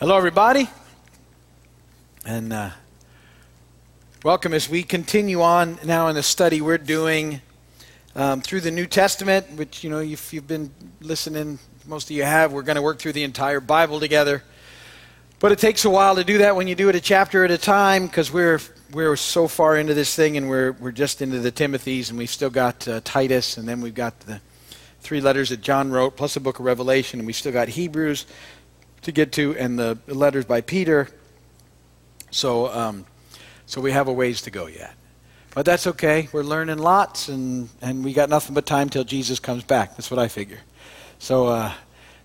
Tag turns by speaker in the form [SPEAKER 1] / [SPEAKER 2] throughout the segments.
[SPEAKER 1] Hello, everybody, and uh, welcome as we continue on now in the study we're doing um, through the New Testament, which, you know, if you've been listening, most of you have, we're going to work through the entire Bible together. But it takes a while to do that when you do it a chapter at a time because we're, we're so far into this thing and we're, we're just into the Timothys and we've still got uh, Titus and then we've got the three letters that John wrote plus the book of Revelation and we've still got Hebrews to get to, and the letters by Peter. So, um, so we have a ways to go yet. But that's okay. We're learning lots, and, and we got nothing but time till Jesus comes back. That's what I figure. So, uh,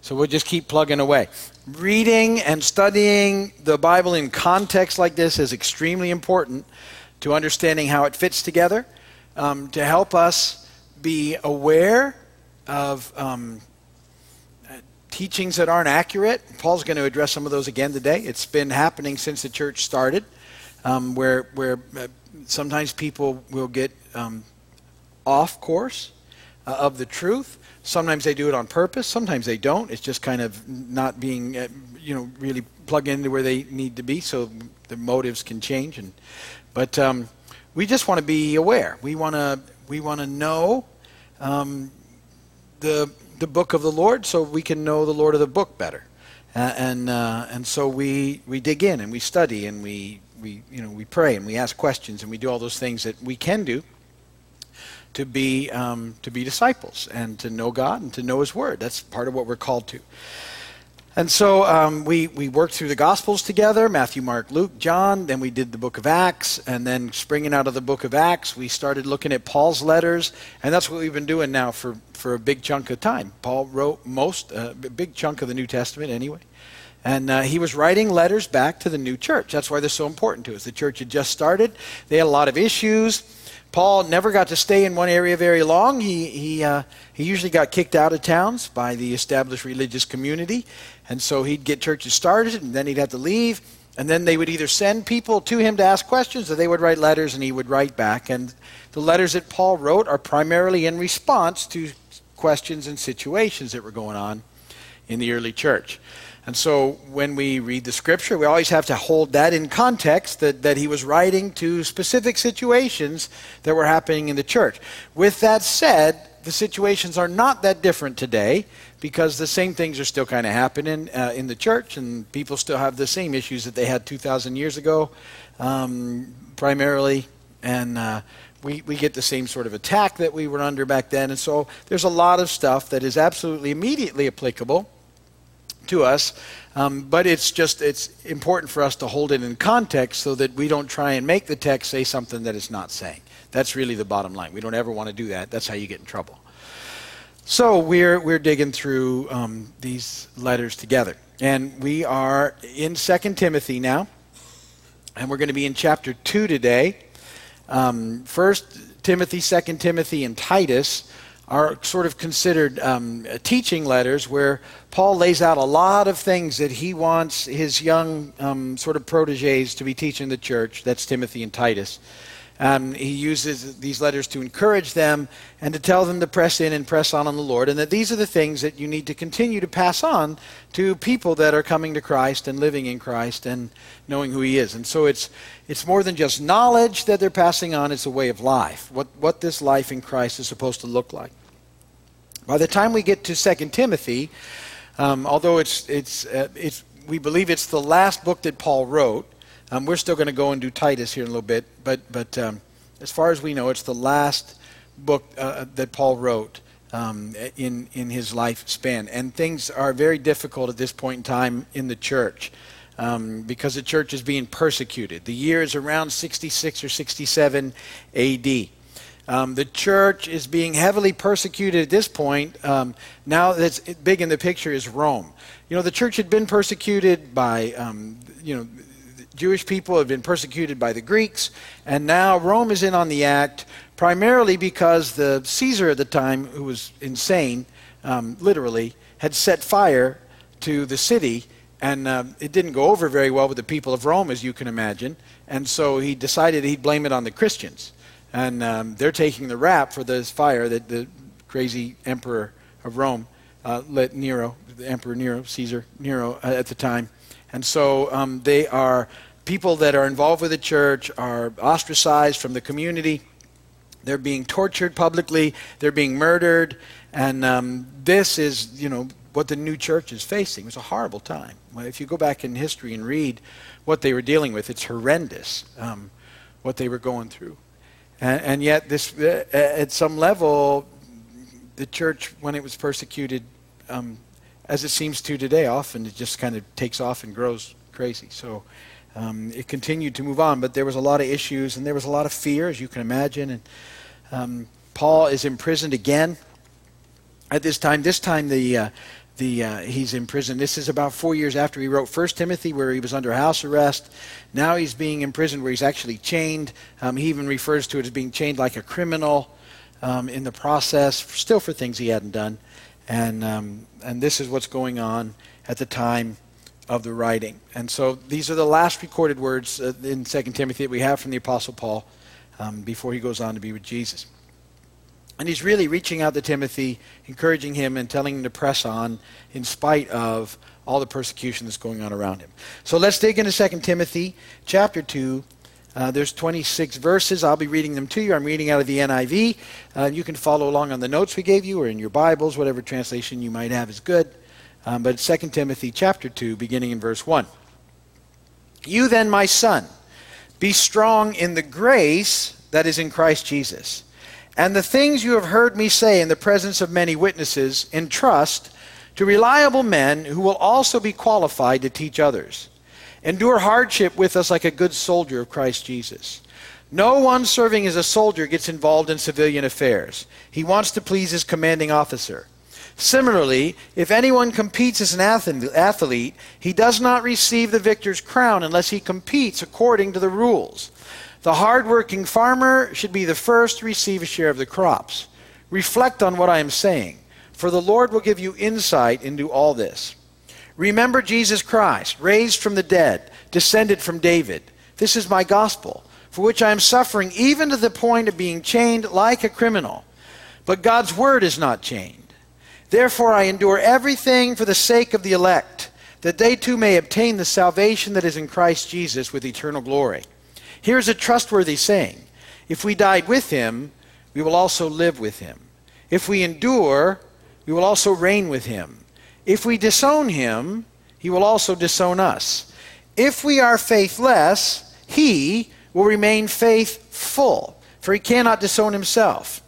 [SPEAKER 1] so we'll just keep plugging away. Reading and studying the Bible in context like this is extremely important to understanding how it fits together, um, to help us be aware of um, teachings that aren't accurate. Paul's going to address some of those again today. It's been happening since the church started, um, where, where uh, sometimes people will get um, off course uh, of the truth. Sometimes they do it on purpose. Sometimes they don't. It's just kind of not being, uh, you know, really plugged into where they need to be, so the motives can change. And but um, we just want to be aware. We want to we want to know um, the the book of the Lord so we can know the Lord of the book better. Uh, and uh, and so we, we dig in and we study and we, we you know we pray and we ask questions and we do all those things that we can do to be um, to be disciples and to know God and to know His Word. That's part of what we're called to. And so um, we, we worked through the Gospels together Matthew, Mark, Luke, John. Then we did the book of Acts. And then, springing out of the book of Acts, we started looking at Paul's letters. And that's what we've been doing now for, for a big chunk of time. Paul wrote most, uh, a big chunk of the New Testament anyway. And uh, he was writing letters back to the new church. That's why they're so important to us. The church had just started, they had a lot of issues. Paul never got to stay in one area very long. He, he, uh, he usually got kicked out of towns by the established religious community. And so he'd get churches started, and then he'd have to leave. And then they would either send people to him to ask questions, or they would write letters, and he would write back. And the letters that Paul wrote are primarily in response to questions and situations that were going on in the early church. And so when we read the scripture, we always have to hold that in context that, that he was writing to specific situations that were happening in the church. With that said, the situations are not that different today because the same things are still kind of happening uh, in the church, and people still have the same issues that they had 2,000 years ago, um, primarily. And uh, we, we get the same sort of attack that we were under back then. And so there's a lot of stuff that is absolutely immediately applicable to us. Um, but it's just it's important for us to hold it in context so that we don't try and make the text say something that it's not saying. That's really the bottom line. We don't ever want to do that. That's how you get in trouble. So we're we're digging through um, these letters together, and we are in Second Timothy now, and we're going to be in chapter two today. Um, First Timothy, Second Timothy, and Titus are sort of considered um, teaching letters where Paul lays out a lot of things that he wants his young um, sort of proteges to be teaching the church. That's Timothy and Titus. Um, he uses these letters to encourage them and to tell them to press in and press on on the Lord, and that these are the things that you need to continue to pass on to people that are coming to Christ and living in Christ and knowing who He is. And so it's it's more than just knowledge that they're passing on; it's a way of life. What what this life in Christ is supposed to look like. By the time we get to Second Timothy, um, although it's it's uh, it's we believe it's the last book that Paul wrote. Um, we're still going to go and do Titus here in a little bit, but, but um, as far as we know, it's the last book uh, that Paul wrote um, in, in his lifespan. And things are very difficult at this point in time in the church um, because the church is being persecuted. The year is around 66 or 67 AD. Um, the church is being heavily persecuted at this point. Um, now that's big in the picture is Rome. You know, the church had been persecuted by, um, you know, Jewish people have been persecuted by the Greeks, and now Rome is in on the act primarily because the Caesar at the time, who was insane, um, literally, had set fire to the city, and uh, it didn't go over very well with the people of Rome, as you can imagine. And so he decided he'd blame it on the Christians. And um, they're taking the rap for this fire that the crazy emperor of Rome uh, let Nero, the Emperor Nero, Caesar Nero uh, at the time. And so um, they are people that are involved with the church are ostracized from the community. They're being tortured publicly. They're being murdered. And um, this is, you know, what the new church is facing. It was a horrible time. If you go back in history and read what they were dealing with, it's horrendous um, what they were going through. And, and yet, this, uh, at some level, the church, when it was persecuted, um, as it seems to today, often it just kind of takes off and grows crazy. So um, it continued to move on, but there was a lot of issues and there was a lot of fear, as you can imagine. And um, Paul is imprisoned again at this time. This time, the uh, the uh, he's in prison. This is about four years after he wrote First Timothy, where he was under house arrest. Now he's being imprisoned, where he's actually chained. Um, he even refers to it as being chained like a criminal um, in the process, still for things he hadn't done. And um, and this is what's going on at the time of the writing. And so these are the last recorded words uh, in Second Timothy that we have from the Apostle Paul um, before he goes on to be with Jesus. And he's really reaching out to Timothy, encouraging him, and telling him to press on in spite of all the persecution that's going on around him. So let's dig into 2 Timothy chapter 2. Uh, there's 26 verses. I'll be reading them to you. I'm reading out of the NIV. Uh, you can follow along on the notes we gave you or in your Bibles, whatever translation you might have is good. Um, but 2 Timothy chapter 2, beginning in verse 1. You then, my son, be strong in the grace that is in Christ Jesus. And the things you have heard me say in the presence of many witnesses, entrust to reliable men who will also be qualified to teach others. Endure hardship with us like a good soldier of Christ Jesus. No one serving as a soldier gets involved in civilian affairs. He wants to please his commanding officer. Similarly, if anyone competes as an athlete, he does not receive the victor's crown unless he competes according to the rules. The hardworking farmer should be the first to receive a share of the crops. Reflect on what I am saying, for the Lord will give you insight into all this. Remember Jesus Christ, raised from the dead, descended from David. This is my gospel, for which I am suffering even to the point of being chained like a criminal. But God's word is not chained. Therefore I endure everything for the sake of the elect, that they too may obtain the salvation that is in Christ Jesus with eternal glory. Here's a trustworthy saying If we died with him, we will also live with him. If we endure, we will also reign with him. If we disown him, he will also disown us. If we are faithless, he will remain faithful, for he cannot disown himself.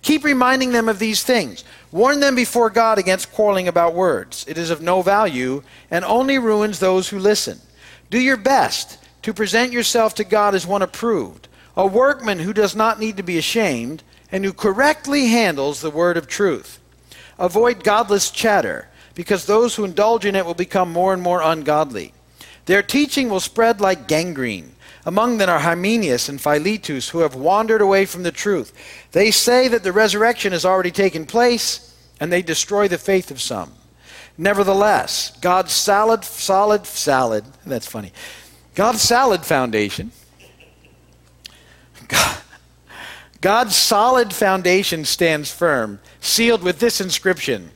[SPEAKER 1] Keep reminding them of these things. Warn them before God against quarreling about words. It is of no value and only ruins those who listen. Do your best to present yourself to God as one approved, a workman who does not need to be ashamed, and who correctly handles the word of truth. Avoid godless chatter, because those who indulge in it will become more and more ungodly. Their teaching will spread like gangrene. Among them are Hymenaeus and Philetus, who have wandered away from the truth. They say that the resurrection has already taken place, and they destroy the faith of some. Nevertheless, God's solid, solid, salad, that's funny. God's salad foundation, God, God's solid foundation stands firm, sealed with this inscription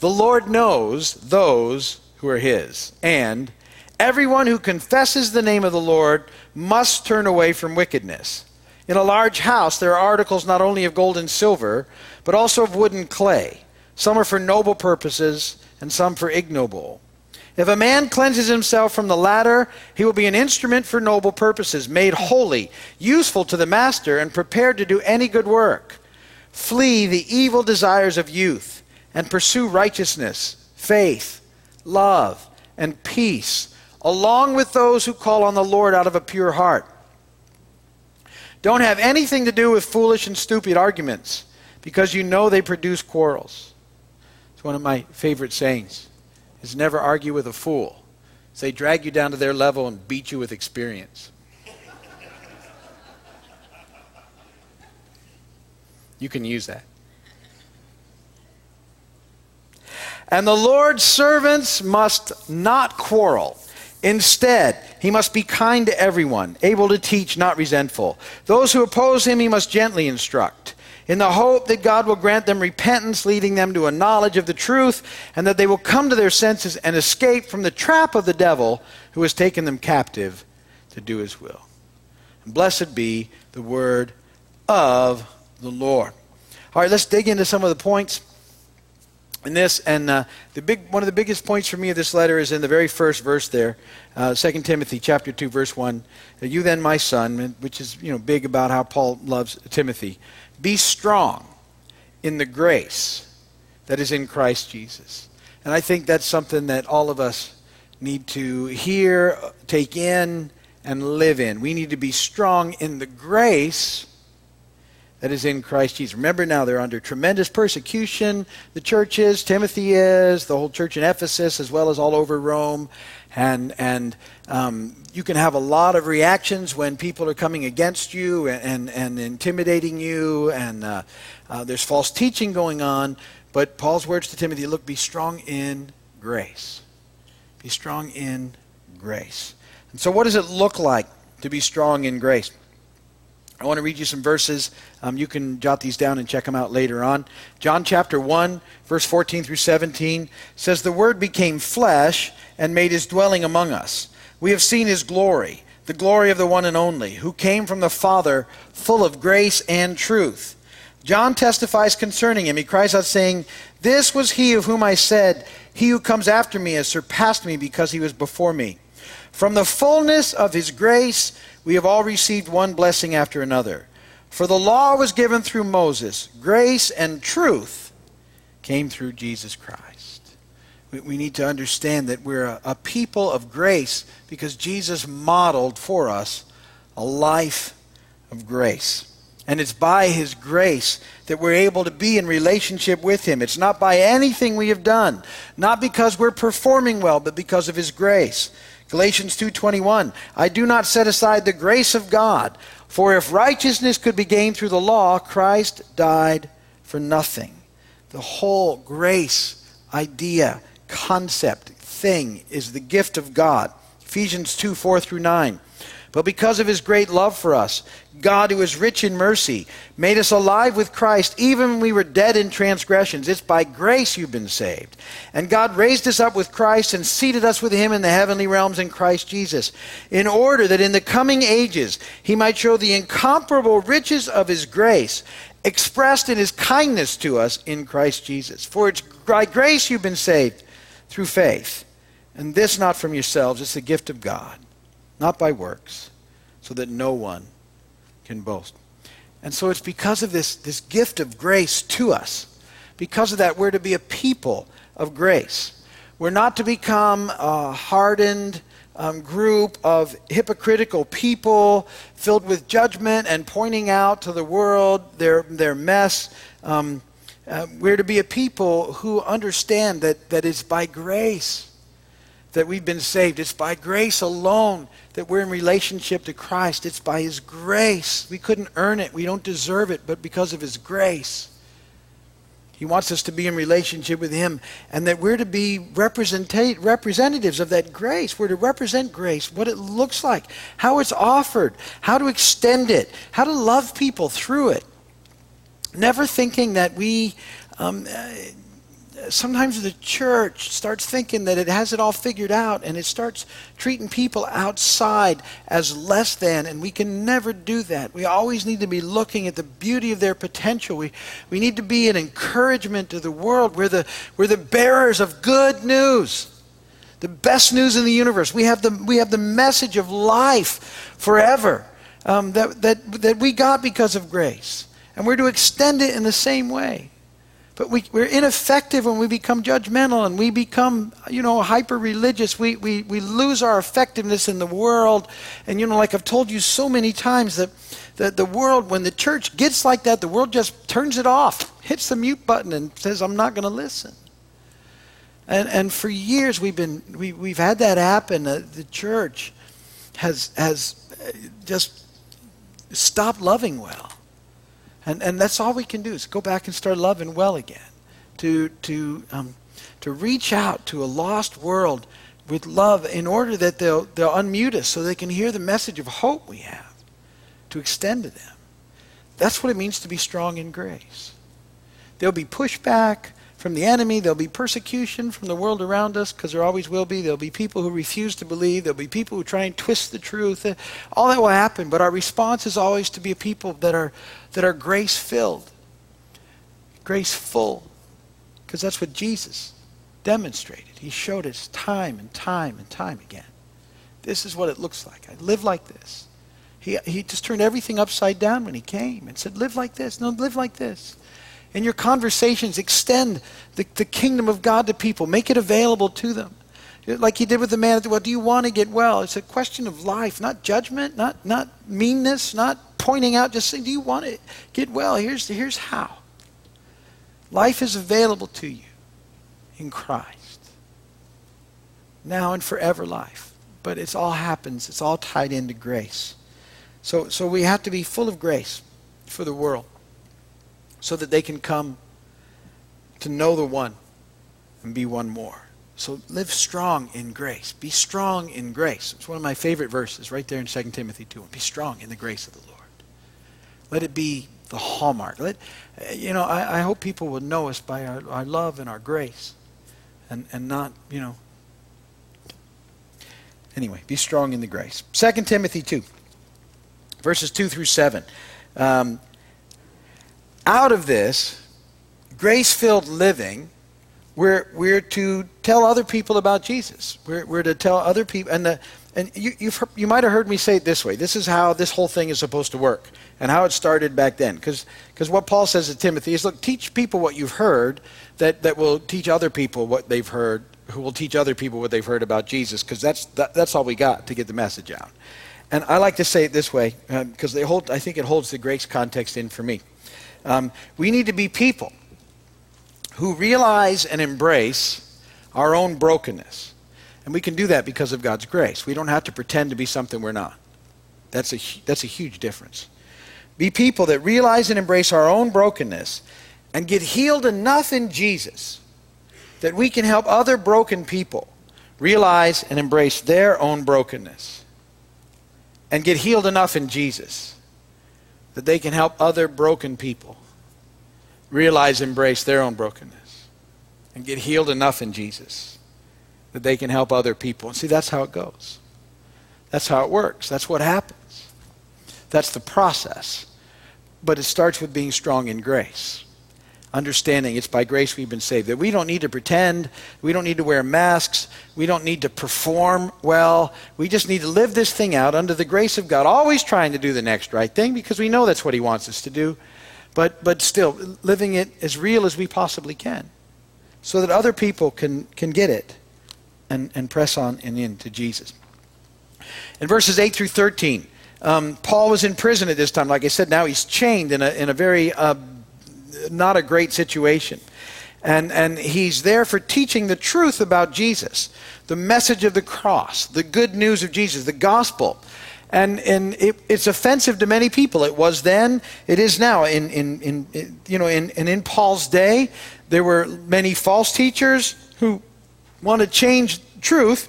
[SPEAKER 1] The Lord knows those who are his, and everyone who confesses the name of the Lord must turn away from wickedness. In a large house, there are articles not only of gold and silver, but also of wood and clay. Some are for noble purposes, and some for ignoble. If a man cleanses himself from the latter, he will be an instrument for noble purposes, made holy, useful to the master, and prepared to do any good work. Flee the evil desires of youth and pursue righteousness, faith, love, and peace, along with those who call on the Lord out of a pure heart. Don't have anything to do with foolish and stupid arguments, because you know they produce quarrels. It's one of my favorite sayings is never argue with a fool. So they drag you down to their level and beat you with experience. You can use that. And the Lord's servants must not quarrel. Instead, he must be kind to everyone, able to teach, not resentful. Those who oppose him, he must gently instruct. In the hope that God will grant them repentance, leading them to a knowledge of the truth, and that they will come to their senses and escape from the trap of the devil who has taken them captive to do his will. And blessed be the word of the Lord. All right, let's dig into some of the points in this. And uh, the big, one of the biggest points for me of this letter is in the very first verse there, uh, 2 Timothy chapter 2, verse 1. You then, my son, which is you know big about how Paul loves Timothy. Be strong in the grace that is in Christ Jesus. And I think that's something that all of us need to hear, take in, and live in. We need to be strong in the grace that is in Christ Jesus. Remember now, they're under tremendous persecution. The church is, Timothy is, the whole church in Ephesus, as well as all over Rome. And, and um, you can have a lot of reactions when people are coming against you and, and, and intimidating you, and uh, uh, there's false teaching going on. But Paul's words to Timothy look, be strong in grace. Be strong in grace. And so, what does it look like to be strong in grace? I want to read you some verses. Um, you can jot these down and check them out later on. John chapter 1, verse 14 through 17 says, The Word became flesh and made his dwelling among us. We have seen his glory, the glory of the one and only, who came from the Father, full of grace and truth. John testifies concerning him. He cries out, saying, This was he of whom I said, He who comes after me has surpassed me because he was before me. From the fullness of his grace, we have all received one blessing after another. For the law was given through Moses, grace and truth came through Jesus Christ. We, need to understand that we're a people of grace because Jesus modeled for us a life of grace. And it's by His grace that we're able to be in relationship with Him. It's not by anything we have done, not because we're performing well, but because of His grace. Galatians 2:21 I do not set aside the grace of God for if righteousness could be gained through the law Christ died for nothing. The whole grace idea, concept, thing is the gift of God. Ephesians 2 4 through 9. But because of his great love for us, God, who is rich in mercy, made us alive with Christ even when we were dead in transgressions. It's by grace you've been saved. And God raised us up with Christ and seated us with him in the heavenly realms in Christ Jesus, in order that in the coming ages he might show the incomparable riches of his grace expressed in his kindness to us in Christ Jesus. For it's by grace you've been saved through faith. And this not from yourselves, it's the gift of God not by works, so that no one can boast. And so it's because of this, this gift of grace to us. Because of that, we're to be a people of grace. We're not to become a hardened um, group of hypocritical people filled with judgment and pointing out to the world their, their mess. Um, uh, we're to be a people who understand that, that it's by grace that we've been saved. It's by grace alone that we're in relationship to Christ. It's by His grace. We couldn't earn it, we don't deserve it, but because of His grace. He wants us to be in relationship with Him and that we're to be representatives of that grace. We're to represent grace, what it looks like, how it's offered, how to extend it, how to love people through it. Never thinking that we um, sometimes the church starts thinking that it has it all figured out and it starts treating people outside as less than, and we can never do that. We always need to be looking at the beauty of their potential. We, we need to be an encouragement to the world. We're the, we're the bearers of good news. The best news in the universe. We have the, we have the message of life forever um, that, that, that we got because of grace. And we're to extend it in the same way. But we, we're ineffective when we become judgmental and we become, you know, hyper religious. We, we, we lose our effectiveness in the world. And, you know, like I've told you so many times, that, that the world, when the church gets like that, the world just turns it off, hits the mute button, and says, I'm not going to listen. And, and for years we've, been, we, we've had that happen. Uh, the church has, has uh, just stopped loving well. And, and that's all we can do is go back and start loving well again. To, to, um, to reach out to a lost world with love in order that they'll, they'll unmute us so they can hear the message of hope we have to extend to them. That's what it means to be strong in grace. There'll be pushback from the enemy. There'll be persecution from the world around us, because there always will be. There'll be people who refuse to believe. There'll be people who try and twist the truth. All that will happen. But our response is always to be a people that are, that are grace filled, grace full, because that's what Jesus demonstrated. He showed us time and time and time again. This is what it looks like. I live like this. He, he just turned everything upside down when he came and said, Live like this. No, live like this. In your conversations, extend the, the kingdom of God to people, make it available to them. Like he did with the man at the well, do you want to get well? It's a question of life, not judgment, not, not meanness, not pointing out, just saying, do you want to get well? Here's, here's how. Life is available to you in Christ. Now and forever life. But it's all happens, it's all tied into grace. So, so we have to be full of grace for the world so that they can come to know the one and be one more. So live strong in grace. Be strong in grace. It's one of my favorite verses right there in 2 Timothy 2. Be strong in the grace of the Lord. Let it be the hallmark. Let, you know, I, I hope people will know us by our, our love and our grace and, and not, you know. Anyway, be strong in the grace. 2 Timothy 2, verses 2 through 7. Um, out of this grace filled living, we're, we're to tell other people about Jesus. We're, we're to tell other people. And, the, and you, you've, you might have heard me say it this way this is how this whole thing is supposed to work and how it started back then. Because what Paul says to Timothy is look, teach people what you've heard that, that will teach other people what they've heard, who will teach other people what they've heard about Jesus, because that's, that, that's all we got to get the message out. And I like to say it this way because uh, hold, I think it holds the grace context in for me. Um, we need to be people who realize and embrace our own brokenness. And we can do that because of God's grace. We don't have to pretend to be something we're not. That's a, that's a huge difference. Be people that realize and embrace our own brokenness and get healed enough in Jesus that we can help other broken people realize and embrace their own brokenness and get healed enough in Jesus that they can help other broken people realize, embrace their own brokenness, and get healed enough in Jesus that they can help other people. And see, that's how it goes. That's how it works. That's what happens. That's the process. But it starts with being strong in grace understanding it's by grace we've been saved. That we don't need to pretend, we don't need to wear masks, we don't need to perform well. We just need to live this thing out under the grace of God, always trying to do the next right thing because we know that's what He wants us to do. But, but still, living it as real as we possibly can so that other people can, can get it and, and press on and into Jesus. In verses 8 through 13, um, Paul was in prison at this time. Like I said, now he's chained in a, in a very uh, not a great situation. And, and he's there for teaching the truth about Jesus, the message of the cross, the good news of Jesus, the gospel. And, and it, it's offensive to many people. It was then, it is now. In, in, in, you know, in, and in Paul's day, there were many false teachers who want to change truth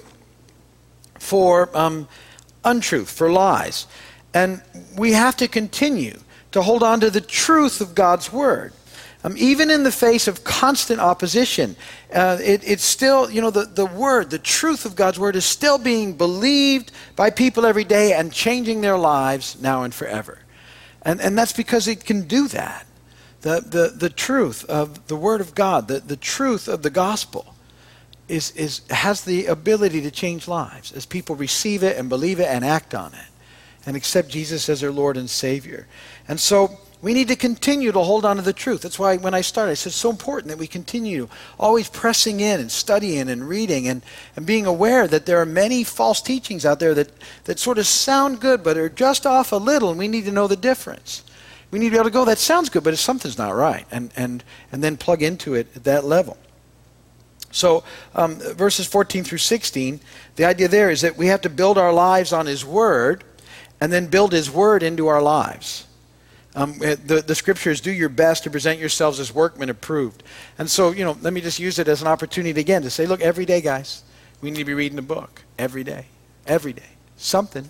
[SPEAKER 1] for um, untruth, for lies. And we have to continue to hold on to the truth of God's word. Um, even in the face of constant opposition, uh, it, it's still, you know, the, the word, the truth of God's word is still being believed by people every day and changing their lives now and forever. And, and that's because it can do that. The, the, the truth of the word of God, the, the truth of the gospel, is, is, has the ability to change lives as people receive it and believe it and act on it and accept Jesus as their Lord and Savior. And so we need to continue to hold on to the truth. That's why when I started, I said it's so important that we continue always pressing in and studying and reading and, and being aware that there are many false teachings out there that, that sort of sound good but are just off a little, and we need to know the difference. We need to be able to go, that sounds good, but something's not right, and, and, and then plug into it at that level. So, um, verses 14 through 16, the idea there is that we have to build our lives on His Word and then build His Word into our lives. Um, eh, the, the scriptures do your best to present yourselves as workmen approved. And so, you know, let me just use it as an opportunity again to say, look, every day, guys, we need to be reading a book. Every day. Every day. Something.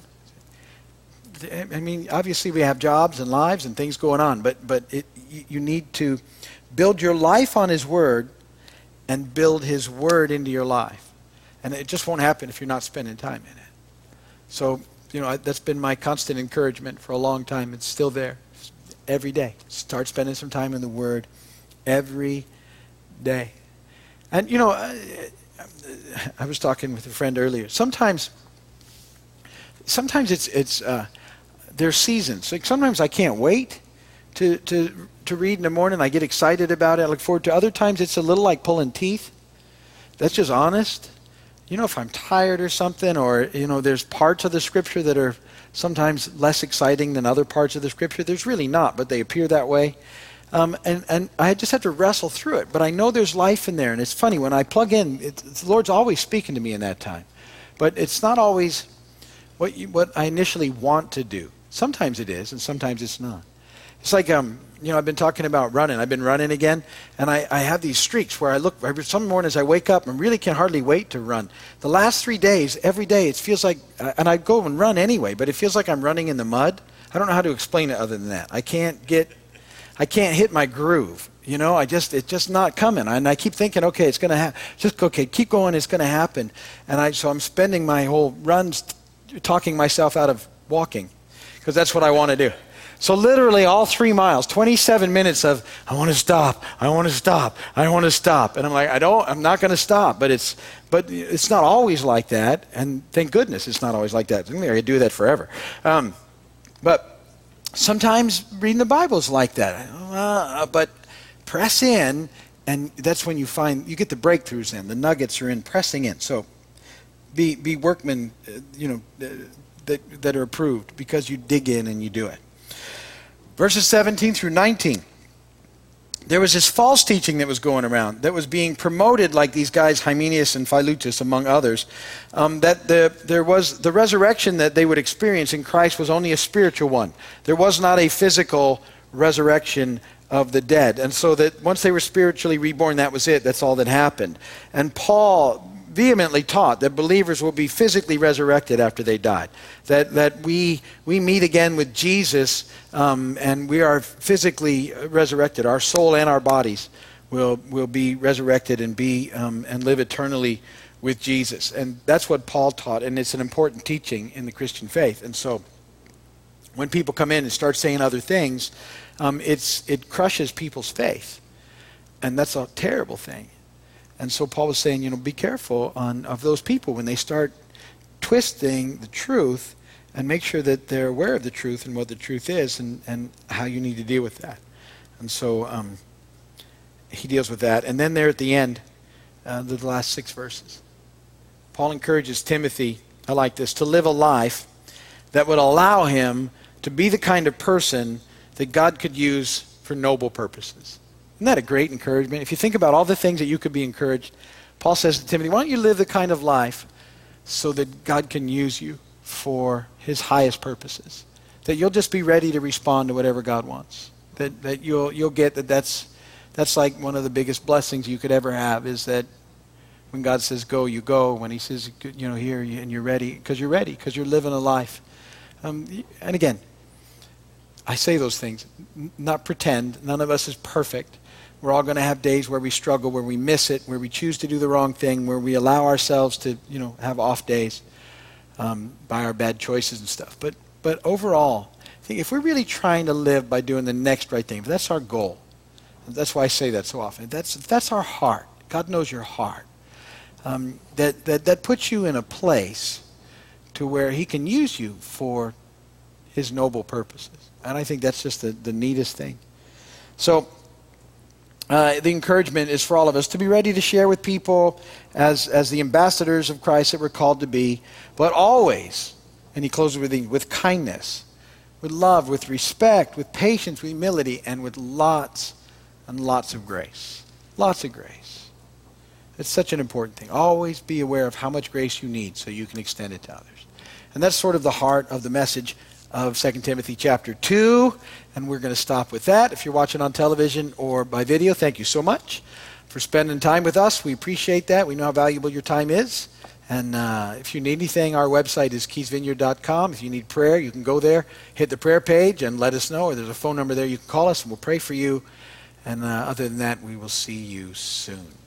[SPEAKER 1] I mean, obviously we have jobs and lives and things going on, but, but it, you need to build your life on His Word and build His Word into your life. And it just won't happen if you're not spending time in it. So, you know, that's been my constant encouragement for a long time. It's still there. Every day. Start spending some time in the Word every day. And, you know, I, I was talking with a friend earlier. Sometimes, sometimes it's, it's uh, there's seasons. Like sometimes I can't wait to, to, to read in the morning. I get excited about it. I look forward to Other times it's a little like pulling teeth. That's just honest you know, if I'm tired or something, or, you know, there's parts of the scripture that are sometimes less exciting than other parts of the scripture. There's really not, but they appear that way. Um, and, and I just have to wrestle through it. But I know there's life in there. And it's funny, when I plug in, the Lord's always speaking to me in that time. But it's not always what, you, what I initially want to do. Sometimes it is, and sometimes it's not. It's like um, you know, I've been talking about running. I've been running again, and I, I have these streaks where I look. Some mornings I wake up and really can hardly wait to run. The last three days, every day, it feels like, uh, and I go and run anyway, but it feels like I'm running in the mud. I don't know how to explain it other than that. I can't get, I can't hit my groove. You know, I just it's just not coming, and I keep thinking, okay, it's going to happen. Just okay, keep going. It's going to happen, and I so I'm spending my whole runs t- talking myself out of walking because that's what I want to do. So literally all three miles, 27 minutes of, I want to stop, I want to stop, I want to stop. And I'm like, I don't, I'm not going to stop. But it's, but it's not always like that. And thank goodness it's not always like that. I could do that forever. Um, but sometimes reading the Bible is like that. Uh, but press in, and that's when you find, you get the breakthroughs in. The nuggets are in pressing in. So be, be workmen, uh, you know, uh, that, that are approved because you dig in and you do it. Verses 17 through 19. There was this false teaching that was going around that was being promoted, like these guys, Hymenaeus and Philetus, among others, um, that the, there was the resurrection that they would experience in Christ was only a spiritual one. There was not a physical resurrection of the dead. And so that once they were spiritually reborn, that was it. That's all that happened. And Paul vehemently taught that believers will be physically resurrected after they died. That, that we, we meet again with Jesus um, and we are physically resurrected. Our soul and our bodies will, will be resurrected and, be, um, and live eternally with Jesus. And that's what Paul taught, and it's an important teaching in the Christian faith. And so when people come in and start saying other things, um, it's, it crushes people's faith. And that's a terrible thing. And so Paul was saying, you know, be careful on, of those people when they start twisting the truth and make sure that they're aware of the truth and what the truth is and, and how you need to deal with that. And so um, he deals with that. And then there at the end, uh, the last six verses, Paul encourages Timothy, I like this, to live a life that would allow him to be the kind of person that God could use for noble purposes. Isn't that a great encouragement? If you think about all the things that you could be encouraged, Paul says to Timothy, why don't you live the kind of life so that God can use you for his highest purposes? That you'll just be ready to respond to whatever God wants. That, that you'll, you'll get that that's, that's like one of the biggest blessings you could ever have is that when God says go, you go. When he says, you know, here, and you're ready, because you're ready, because you're living a life. Um, and again, I say those things, not pretend. None of us is perfect. We're all going to have days where we struggle, where we miss it, where we choose to do the wrong thing, where we allow ourselves to, you know, have off days um, by our bad choices and stuff. But, but overall, I think if we're really trying to live by doing the next right thing, if that's our goal, that's why I say that so often. That's, that's our heart. God knows your heart. Um, that, that, that puts you in a place to where He can use you for His noble purposes. And I think that's just the, the neatest thing. So, uh, the encouragement is for all of us to be ready to share with people as, as the ambassadors of Christ that we're called to be, but always, and he closes with, with kindness, with love, with respect, with patience, with humility, and with lots and lots of grace. Lots of grace. It's such an important thing. Always be aware of how much grace you need so you can extend it to others. And that's sort of the heart of the message of 2 Timothy chapter 2. And we're going to stop with that. If you're watching on television or by video, thank you so much for spending time with us. We appreciate that. We know how valuable your time is. And uh, if you need anything, our website is keysvineyard.com. If you need prayer, you can go there, hit the prayer page, and let us know. Or there's a phone number there you can call us, and we'll pray for you. And uh, other than that, we will see you soon.